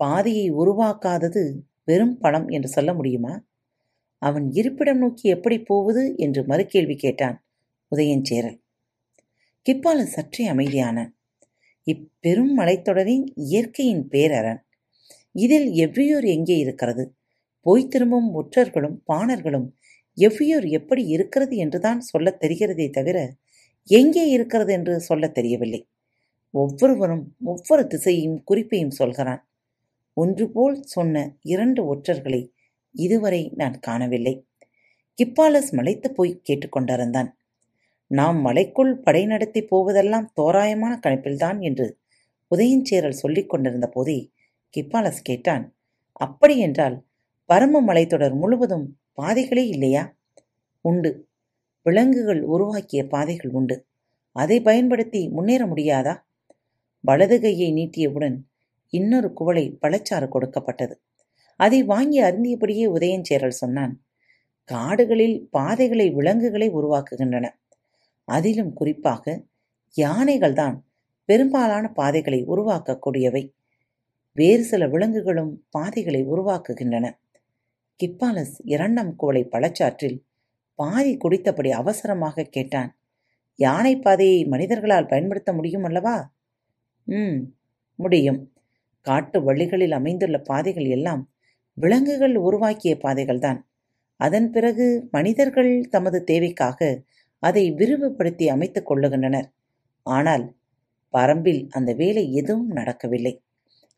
பாதையை உருவாக்காதது வெறும் பணம் என்று சொல்ல முடியுமா? அவன் இருப்பிடம் நோக்கி எப்படி போவது என்று மறுகேள்வி கேட்டான் உதயஞ்சேரல் கிப்பாலன் சற்றே அமைதியான. இப்பெரும் மலைத்தொடரின் இயற்கையின் பேரரண் இதில் எவ்வியூர் எங்கே இருக்கிறது? போய் திரும்பும் ஒற்றர்களும் பாணர்களும் எவ்வியோர் எப்படி இருக்கிறது என்றுதான் சொல்லத் தெரிகிறதே தவிர எங்கே இருக்கிறது என்று சொல்லத் தெரியவில்லை. ஒவ்வொருவரும் ஒவ்வொரு திசையையும் குறிப்பையும் சொல்கிறான். ஒன்று போல் சொன்ன இரண்டு ஒற்றர்களை இதுவரை நான் காணவில்லை. கிப்பாலஸ் மலைத்து போய் கேட்டுக்கொண்டிருந்தான் நாம் மலைக்குள் படை நடத்தி போவதெல்லாம் தோராயமான கணிப்பில்தான் என்று உதயஞ்சேரல் சொல்லிக் கொண்டிருந்த போதே கிப்பாலஸ் கேட்டான் அப்படி என்றால் பரம மலைத்தொடர் முழுவதும் பாதைகளே இல்லையா? உண்டு. விலங்குகள் உருவாக்கிய பாதைகள் உண்டு. அதை பயன்படுத்தி முன்னேற முடியாதா? வலது கையை நீட்டியவுடன் இன்னொரு குவளை பழச்சாறு கொடுக்கப்பட்டது. அதை வாங்கி அருந்தியபடியே உதயஞ்சேரல் சொன்னான் காடுகளில் பாதைகளை விலங்குகளை உருவாக்குகின்றன. அதிலும் குறிப்பாக யானைகள்தான் பெரும்பாலான பாதைகளை உருவாக்கக்கூடியவை. வேறு சில விலங்குகளும் பாதைகளை உருவாக்குகின்றன. கிப்பாலஸ் இரண்டாம் குவளை பழச்சாற்றில் பாதி குடித்தபடி அவசரமாக கேட்டான் யானை பாதையை மனிதர்களால் பயன்படுத்த முடியும் அல்லவா? ம் முடியும். காட்டு வழிகளில் அமைந்துள்ள பாதைகள் எல்லாம் விலங்குகள் உருவாக்கிய பாதைகள்தான். அதன் பிறகு மனிதர்கள் தமது தேவைக்காக அதை விரிவுபடுத்தி அமைத்துக் கொள்ளுகின்றனர். ஆனால் பரம்பில் அந்த வேலை எதுவும் நடக்கவில்லை.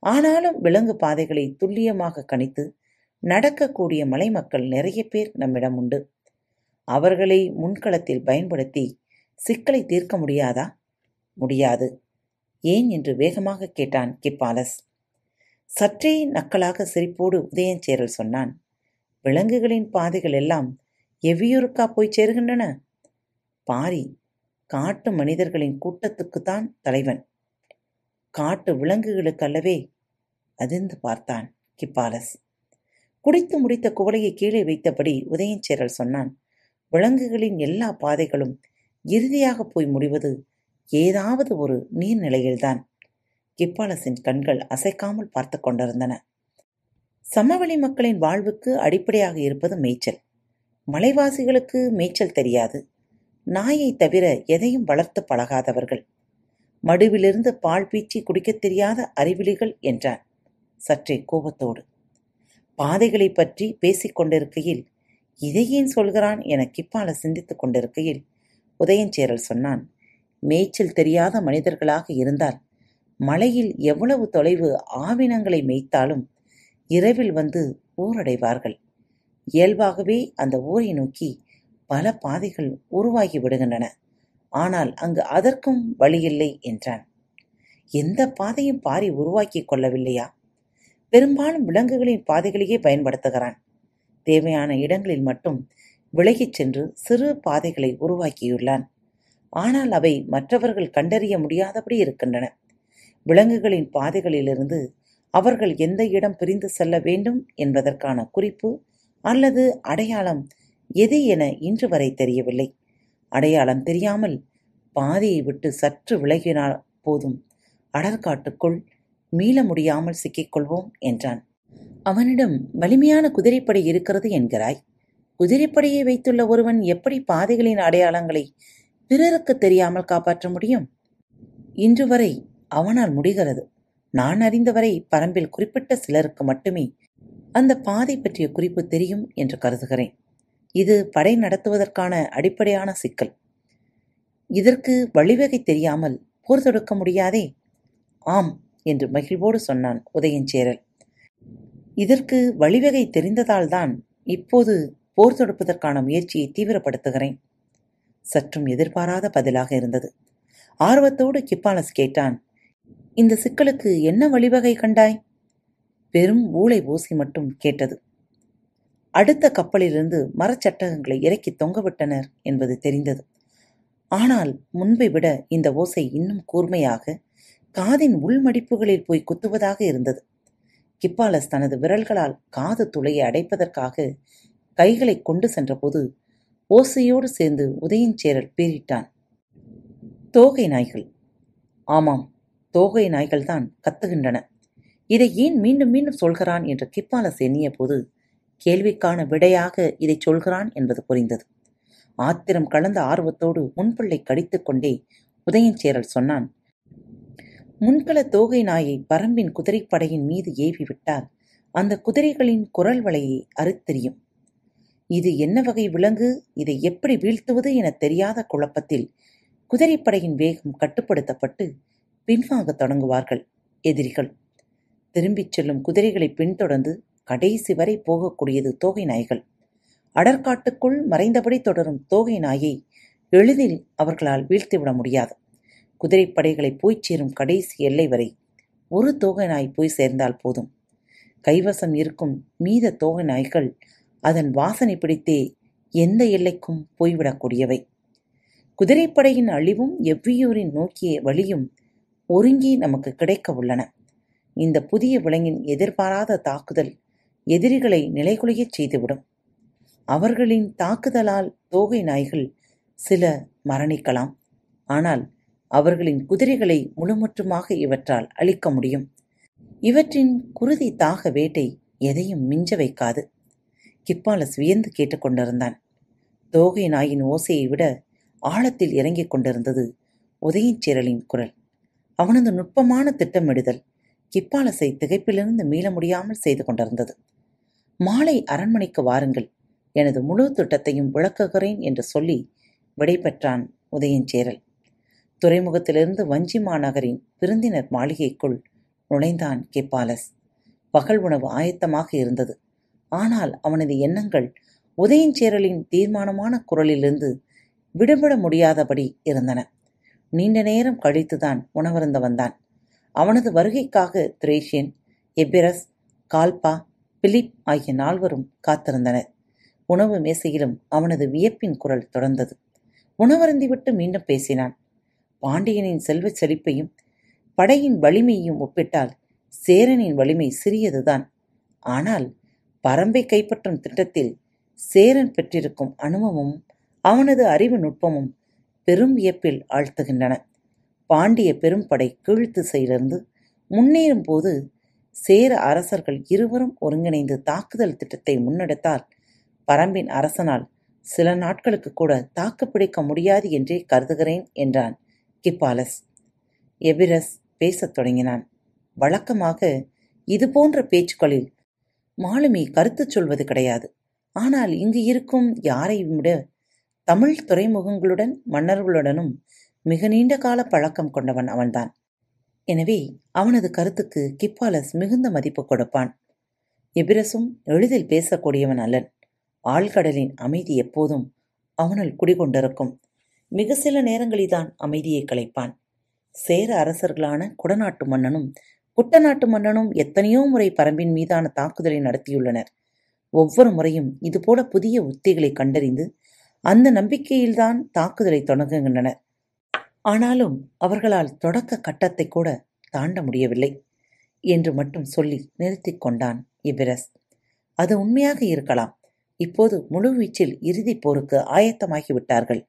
ஆனாலும் விலங்கு பாதைகளை துல்லியமாக கணித்து நடக்கக்கூடிய மலை மக்கள் நிறைய பேர் நம்மிடம் உண்டு. அவர்களை முன்களத்தில் பயன்படுத்தி சிக்கலை தீர்க்க முடியாதா? முடியாது. ஏன் என்று வேகமாக கேட்டான் கிப்பாலஸ். சற்றே நக்கலாக சிரிப்போடு உதயஞ்சேரல் சொன்னான் விலங்குகளின் பாதைகள் எல்லாம் எவ்வியூருக்கா போய் சேருகின்றன? பாரி காட்டு மனிதர்களின் கூட்டத்துக்குத்தான் தலைவன். காட்டு விலங்குகளுக்கு அல்லவே அதிர்ந்து பார்த்தான் கிப்பாலஸ். குடித்து முடித்த குவளையை கீழே வைத்தபடி உதயஞ்சேரல் சொன்னான் விலங்குகளின் எல்லா பாதைகளும் இறுதியாக போய் முடிவது ஏதாவது ஒரு நீர்நிலையில்தான். கிப்பாலசின் கண்கள் அசைக்காமல் பார்த்து கொண்டிருந்தன. சமவெளி மக்களின் வாழ்வுக்கு அடிப்படையாக இருப்பது மேய்ச்சல். மலைவாசிகளுக்கு மேய்ச்சல் தெரியாது. நாயை தவிர எதையும் வளர்த்து பழகாதவர்கள். மடுவிலிருந்து பால் பீச்சி குடிக்கத் தெரியாத அறிவிலிகள் என்றான் சற்றே கோபத்தோடு. பாதைகளை பற்றி பேசிக் கொண்டிருக்கையில் இதை ஏன் சொல்கிறான்? என கிப்பால சிந்தித்துக் கொண்டிருக்கையில் உதயஞ்சேரல் சொன்னான் மேய்ச்சல் தெரியாத மனிதர்களாக இருந்தால் மலையில் எவ்வளவு தொலைவு ஆவினங்களை மேய்த்தாலும் இரவில் வந்து ஊரடைவார்கள் இயல்பாகவே அந்த ஊரை நோக்கி பல பாதைகள் உருவாகி விடுகின்றன. ஆனால் அங்கு அதற்கும் வழியில்லை என்றான். எந்த பாதையும் பாரி உருவாக்கிக் கொள்ளவில்லையா? பெரும்பாலும் விலங்குகளின் பாதைகளையே பயன்படுத்துகிறான். தேவையான இடங்களில் மட்டும் விலகிச் சென்று சிறு பாதைகளை உருவாக்கியுள்ளான். ஆனால் அவை மற்றவர்கள் கண்டறிய முடியாதபடி இருக்கின்றன. விலங்குகளின் பாதைகளிலிருந்து அவர்கள் எந்த இடம் பிரிந்து செல்ல வேண்டும் என்பதற்கான குறிப்பு அல்லது அடையாளம் எது என இன்று வரை தெரியவில்லை. அடையாளம் தெரியாமல் பாதையை விட்டு சற்று விலகினால் போதும். அடற்காட்டுக்குள் மீள முடியாமல் சிக்கிக்கொள்வோம் என்றான். அவனிடம் வலிமையான குதிரைப்படை இருக்கிறது என்கிறாய். குதிரைப்படையை வைத்துள்ள ஒருவன் எப்படி பாதைகளின் அடையாளங்களை பிறருக்கு தெரியாமல் காப்பாற்ற முடியும்? இன்று வரை அவனால் முடிகிறது. நான் அறிந்தவரை பரம்பில் குறிப்பிட்ட சிலருக்கு மட்டுமே அந்த பாதை பற்றிய குறிப்பு தெரியும் என்று கருதுகிறேன். இது படை நடத்துவதற்கான அடிப்படையான சிக்கல். இதற்கு வழிவகை தெரியாமல் போர் தொடுக்க முடியாதே? ஆம் என்று மகிழ்வோடு சொன்னான் உதயஞ்சேரல் இதற்கு வழிவகை தெரிந்ததால்தான் இப்போது போர் தொடுப்பதற்கான முயற்சியை தீவிரப்படுத்துகிறேன். சற்றும் எதிர்பாராத பதிலாக இருந்தது. ஆர்வத்தோடு கிப்பாலஸ் கேட்டான் இந்த சிக்கலுக்கு என்ன வழிவகை கண்டாய்? பெரும் ஊளை ஊசி மட்டும் கேட்டது. அடுத்த கப்பலிலிருந்து மரச்சட்டகங்களை இறக்கி தொங்கவிட்டனர் என்பது தெரிந்தது. ஆனால் முன்பை விட இந்த ஓசை இன்னும் கூர்மையாக காதின் உள்மடிப்புகளில் போய் குத்துவதாக இருந்தது. கிப்பாலஸ் தனது விரல்களால் காது துளையை அடைப்பதற்காக கைகளை கொண்டு சென்றபோது ஓசையோடு சேர்ந்து உதயஞ்சேரல் பீறிட்டான். தோகை நாய்கள். ஆமாம் தோகை நாய்கள்தான் கத்துகின்றன. இதை ஏன் மீண்டும் மீண்டும் சொல்கிறான் என்று கிப்பாலஸ் எண்ணிய போது கேள்விக்கான விடையாக இதை சொல்கிறான் என்பது புரிந்தது. ஆத்திரம் கலந்த ஆர்வத்தோடு முன்புள்ளை கடித்துக் கொண்டே உதயஞ்சேரல் சொன்னான் முன்கள தோகை நாயை பரம்பின் குதிரைப்படையின் மீது ஏவி விட்டால் அந்த குதிரைகளின் குரல் வலையை அறுத்தெறியும். இது என்ன வகை விலங்கு? இதை எப்படி வீழ்த்துவது என தெரியாத குழப்பத்தில் குதிரைப்படையின் வேகம் கட்டுப்படுத்தப்பட்டு பின்வாங்கத் தொடங்குவார்கள். எதிரிகள் திரும்பிச் செல்லும் குதிரைகளை பின்தொடர்ந்து கடைசி வரை போகக்கூடியது தோகை நாய்கள். அடற்காட்டுக்குள் மறைந்தபடி தொடரும் தோகை நாயை எளிதில் அவர்களால் வீழ்த்திவிட முடியாது. குதிரைப்படைகளை போய்ச் சேரும் கடைசி எல்லை வரை ஒரு தோகை நாய் போய் சேர்ந்தால் போதும். கைவசம் இருக்கும் மீத தோகை நாய்கள் அதன் வாசனை பிடித்தே எந்த எல்லைக்கும் போய்விடக்கூடியவை. குதிரைப்படையின் அழிவும் எவ்வியூரின் நோக்கிய வழியும் ஒருங்கி நமக்கு கிடைக்க உள்ளன. இந்த புதிய விலங்கின் எதிர்பாராத தாக்குதல் எதிரிகளை நிலைகுலையச் செய்துவிடும். அவர்களின் தாக்குதலால் தோகை நாய்கள் சில மரணிக்கலாம். ஆனால் அவர்களின் குதிரைகளை முழுமுற்றுமாக இவற்றால் அழிக்க முடியும். இவற்றின் குருதி தாக வேட்டை எதையும் மிஞ்ச வைக்காது. கிப்பாலஸ் வியந்து கேட்டுக்கொண்டிருந்தான் தோகை நாயின் ஓசையை விட ஆழத்தில் இறங்கிக் கொண்டிருந்தது உதயஞ்சேரலின் குரல். அவனது நுட்பமான திட்டமிடுதல் கிப்பாலஸை திகைப்பிலிருந்து மீள முடியாமல் செய்து கொண்டிருந்தது. மாலை அரண்மனைக்கு வாருங்கள் எனது முழு திட்டத்தையும் விளக்குகிறேன் என்று சொல்லி விடைபெற்றான் உதயஞ்சேரல் துறைமுகத்திலிருந்து வஞ்சி மாநகரின் விருந்தினர் மாளிகைக்குள் நுழைந்தான் கிப்பாலஸ். பகல் உணவு ஆயத்தமாக இருந்தது. ஆனால் அவனது எண்ணங்கள் உதயஞ்சேரலின் தீர்மானமான குரலிலிருந்து விடுபட முடியாதபடி இருந்தன. நீண்ட நேரம் கழித்துதான் உணவருந்த வந்தான் அவனது வருகைக்காக திரேஷியன் எபிரஸ் கால்பா பிலிப் ஆகிய நால்வரும் காத்திருந்தனர். உணவு மேசையிலும் அவனது வியப்பின் குரல் தொடர்ந்தது. உணவருந்திவிட்டு மீண்டும் பேசினான். பாண்டியனின் செல்வச் செழிப்பையும் படையின் வலிமையையும் ஒப்பிட்டால் சேரனின் வலிமை சிறியதுதான். ஆனால் பரம்பை கைப்பற்றும் திட்டத்தில் சேரன் பெற்றிருக்கும் அனுபவமும் அவனது அறிவு நுட்பமும் பெரும் வியப்பில் ஆழ்த்துகின்றன. பாண்டிய பெரும்படை கீழ்த்திசையிலிருந்து முன்னேறும் போது சேர அரசர்கள் இருவரும் ஒருங்கிணைந்து தாக்குதல் திட்டத்தை முன்னெடுத்தால் பரம்பின் அரசனால் சில நாட்களுக்கு கூட தாக்குப்பிடிக்க முடியாது என்றே கருதுகிறேன் என்றான் கிப்பாலஸ். எபிரஸ் பேசத் தொடங்கினான். வழக்கமாக இது போன்ற பேச்சுக்களில் மாலுமி கருத்து சொல்வது கிடையாது. ஆனால் இங்கு இருக்கும் யாரையும் விட தமிழ் துறைமுகங்களுடன் மன்னர்களுடனும் மிக நீண்ட கால பழக்கம் கொண்டவன் அவன்தான். எனவே அவனது கருத்துக்கு கிப்பாலஸ் மிகுந்த மதிப்பு கொடுப்பான். எபிரசும் எளிதில் பேசக்கூடியவன் அல்லன். ஆழ்கடலின் அமைதி எப்போதும் அவனுள் குடிகொண்டிருக்கும். மிக சில நேரங்களில்தான் அமைதியை கலைப்பான். சேர அரசர்களான குடநாட்டு மன்னனும் குட்டநாட்டு மன்னனும் எத்தனையோ முறை பரம்பின் மீதான தாக்குதலை நடத்தியுள்ளனர். ஒவ்வொரு முறையும் இதுபோல புதிய உத்திகளை கண்டறிந்து அந்த நம்பிக்கையில்தான் தாக்குதலை தொடங்குகின்றனர் ஆனாலும் அவர்களால் தொடக்க கட்டத்தை கூட தாண்ட முடியவில்லை என்று மட்டும் சொல்லி நிறுத்திக் கொண்டான் இபிரஸ். அது உண்மையாக இருக்கலாம். இப்போது முழுவீச்சில் இறுதிப் போருக்கு ஆயத்தமாகிவிட்டார்கள்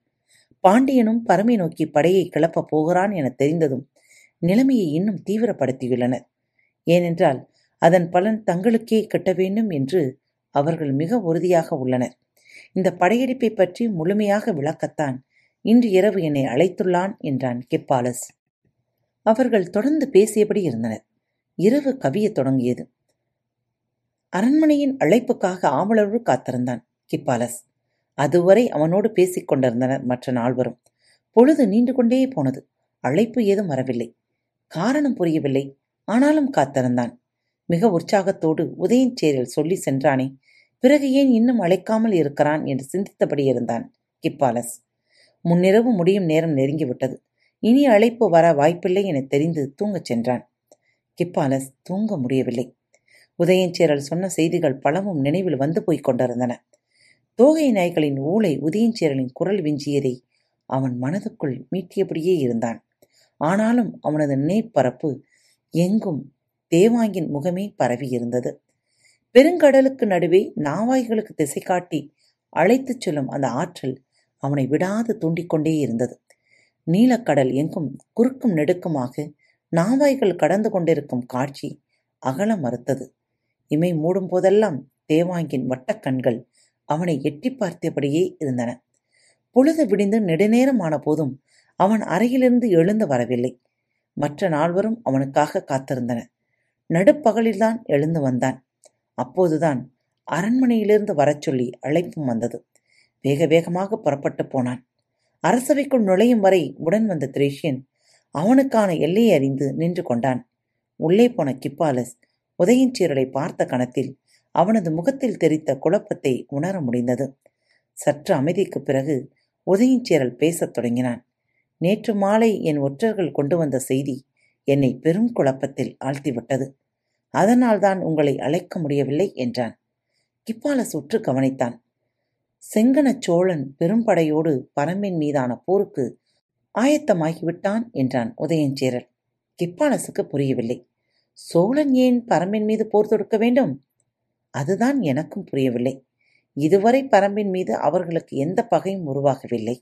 பாண்டியனும் பரமை நோக்கி படையை கிளப்பப் போகிறான் என தெரிந்ததும் நிலைமையை இன்னும் தீவிரப்படுத்தியுள்ளனர். ஏனென்றால் அதன் பலன் தங்களுக்கே கிட்ட வேண்டும் என்று அவர்கள் மிக உறுதியாக உள்ளனர். இந்த படையெடுப்பை பற்றி முழுமையாக விளக்கத்தான். இன்று இரவு என்னை அழைத்துள்ளான் என்றான் கெப்பாலஸ். அவர்கள் தொடர்ந்து பேசியபடி இருந்தனர். இரவு கவியத் தொடங்கியது. அரண்மனையின் அழைப்புக்காக ஆவலோடு காத்திருந்தான் கிப்பாலஸ். அதுவரை அவனோடு பேசிக் கொண்டிருந்தனர் மற்ற நால்வரும். பொழுது நீண்டு கொண்டே போனது. அழைப்பு ஏதும் வரவில்லை. காரணம் புரியவில்லை. ஆனாலும் காத்திருந்தான். மிக உற்சாகத்தோடு உதயஞ்சேரில் சொல்லி சென்றானே பிறகு ஏன் இன்னும் அழைக்காமல் இருக்கிறான் என்று சிந்தித்தபடி இருந்தான் கிப்பாலஸ். முன்னிரவு முடியும் நேரம் நெருங்கிவிட்டது. இனி அழைப்பு வர வாய்ப்பில்லை என தெரிந்து தூங்கச் சென்றான். கிப்பாலஸ் தூங்க முடியவில்லை. உதயஞ்சேரல் சொன்ன செய்திகள் பலவும் நினைவில் வந்து போய்க் கொண்டிருந்தன. தோகை நாய்களின் ஊளை உதயஞ்சேரலின் குரல் விஞ்சியதை அவன் மனதுக்குள் மீட்டியபடியே இருந்தான். ஆனாலும் அவனது நினைப்பரப்பு எங்கும் தேவாங்கின் முகமே பரவியிருந்தது. பெருங்கடலுக்கு நடுவே நாவாய்களுக்கு திசை காட்டி அழைத்துச் செல்லும் அந்த ஆற்றல் அவனை விடாது தூண்டிக்கொண்டே இருந்தது. நீலக்கடல் எங்கும் குறுக்கும் நெடுக்குமாக நாவாய்கள் கடந்து கொண்டிருக்கும் காட்சி அகல மறுத்தது. இமை மூடும் போதெல்லாம் தேவாங்கின் வட்டக்கண்கள் அவனை எட்டி பார்த்தபடியே இருந்தன. பொழுது விடிந்து நெடுநேரமான போதும் அவன் அறையிலிருந்து எழுந்து வரவில்லை. மற்ற நால்வரும் அவனுக்காக காத்திருந்தன நடுப்பகலில்தான் எழுந்து வந்தான். அப்போதுதான் அரண்மனையிலிருந்து வரச் சொல்லி அழைப்பும் வந்தது. வேக வேகமாக புறப்பட்டு போனான். அரசவைக்குள் நுழையும் வரை உடன் வந்த திரேஷியன் அவனுக்கான எல்லையை அறிந்து நின்று கொண்டான். உள்ளே போன கிப்பாலஸ் உதயஞ்சீரலை பார்த்த கணத்தில் அவனது முகத்தில் தெரித்த குழப்பத்தை உணர முடிந்தது. சற்று அமைதிக்குப் பிறகு உதயஞ்சீரல் பேசத் தொடங்கினான். நேற்று மாலை என் ஒற்றர்கள் கொண்டு வந்த செய்தி என்னை பெரும் குழப்பத்தில் ஆழ்த்திவிட்டது. அதனால்தான் உங்களை அழைக்க முடியவில்லை என்றான். கிப்பாலஸ் உற்று கவனித்தான். செங்கன சோழன் பெரும்படையோடு பரம்பின் மீதான போருக்கு ஆயத்தமாகிவிட்டான் என்றான் உதயஞ்சேரல் கிப்பாலசுக்கு புரியவில்லை. சோழன் ஏன் பரம்பின் மீது போர் தொடுக்க வேண்டும்? அதுதான் எனக்கும் புரியவில்லை. இதுவரை பரம்பின் மீது அவர்களுக்கு எந்த பகையும் உருவாகவில்லை.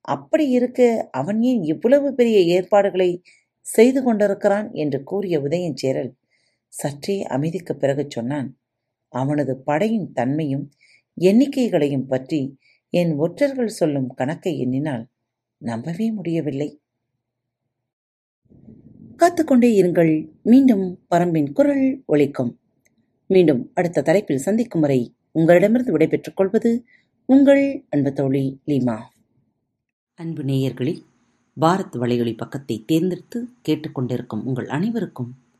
அப்படி இருக்க அவன் ஏன் இவ்வளவு பெரிய ஏற்பாடுகளை செய்து கொண்டிருக்கிறான் என்று கூறிய உதயஞ்சேரல் சற்றே அமைதிக்குப் பிறகு சொன்னான் அவனது படையின் தன்மையும் எண்ணிக்கைகளையும் பற்றி என் ஒற்றர்கள் சொல்லும் கணக்கை எண்ணினால் நம்பவே முடியவில்லை. காத்துக்கொண்டே இருங்கள். மீண்டும் பரம்பின் குரல் ஒழிக்கும் மீண்டும் அடுத்த தலைப்பில் சந்திக்கும் வரை உங்களிடமிருந்து விடைபெற்றுக் கொள்வது உங்கள் அன்பு தோழி லீமா. அன்பு நேயர்களில் பாரத் வலையொலி பக்கத்தை தேர்ந்தெடுத்து கேட்டுக்கொண்டிருக்கும் உங்கள் அனைவருக்கும்